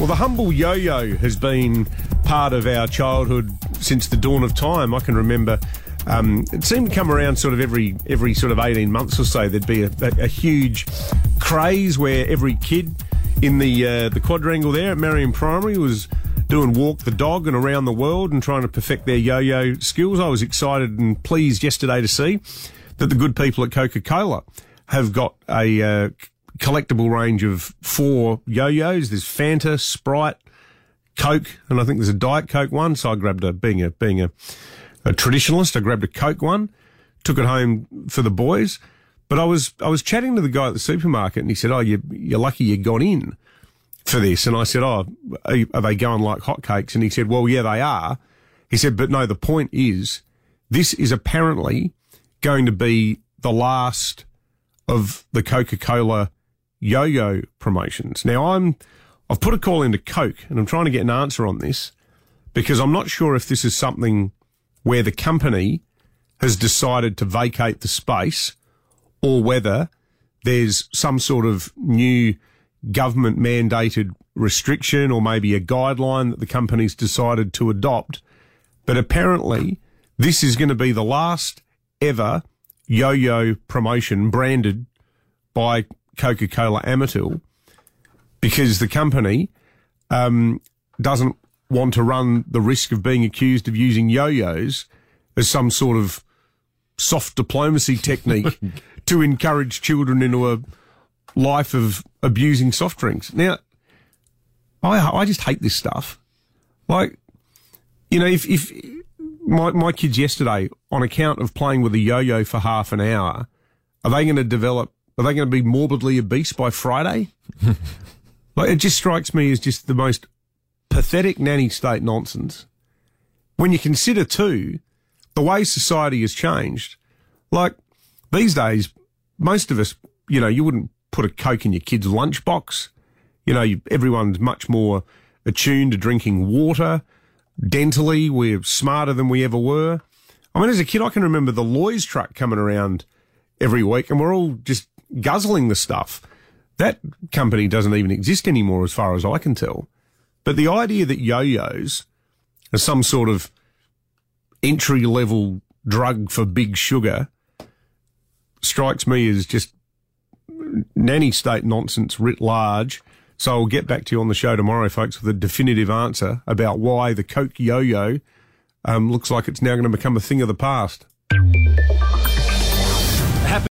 Well, the humble yo-yo has been part of our childhood since the dawn of time. I can remember um, it seemed to come around sort of every every sort of 18 months or so. There'd be a, a, a huge craze where every kid in the uh, the quadrangle there at Marion Primary was doing walk the dog and around the world and trying to perfect their yo-yo skills. I was excited and pleased yesterday to see that the good people at Coca-Cola have got a uh, collectible range of four yo-yos. There's Fanta, Sprite, Coke, and I think there's a Diet Coke one. So I grabbed a being a being a, a traditionalist. I grabbed a Coke one, took it home for the boys. But I was I was chatting to the guy at the supermarket, and he said, "Oh, you, you're lucky you got in for this." And I said, "Oh, are, are they going like hotcakes?" And he said, "Well, yeah, they are." He said, "But no, the point is, this is apparently going to be the last of the Coca-Cola yo-yo promotions. Now I'm, I've put a call into Coke and I'm trying to get an answer on this because I'm not sure if this is something where the company has decided to vacate the space or whether there's some sort of new government mandated restriction or maybe a guideline that the company's decided to adopt. But apparently this is going to be the last ever yo-yo promotion branded by Coca-Cola Amatil because the company um, doesn't want to run the risk of being accused of using yo-yos as some sort of soft diplomacy technique to encourage children into a life of abusing soft drinks. Now, I I just hate this stuff. Like, you know, if if my my kids yesterday, on account of playing with a yo-yo for half an hour, are they going to develop? Are they going to be morbidly obese by Friday? like, it just strikes me as just the most pathetic nanny state nonsense. When you consider too the way society has changed, like these days, most of us, you know, you wouldn't put a Coke in your kid's lunchbox. You know, you, everyone's much more attuned to drinking water. Dentally, we're smarter than we ever were. I mean, as a kid, I can remember the Loy's truck coming around every week and we're all just guzzling the stuff. That company doesn't even exist anymore as far as I can tell. But the idea that yo-yos are some sort of entry level drug for big sugar strikes me as just nanny state nonsense writ large. So I'll get back to you on the show tomorrow, folks, with a definitive answer about why the Coke yo-yo um, looks like it's now going to become a thing of the past.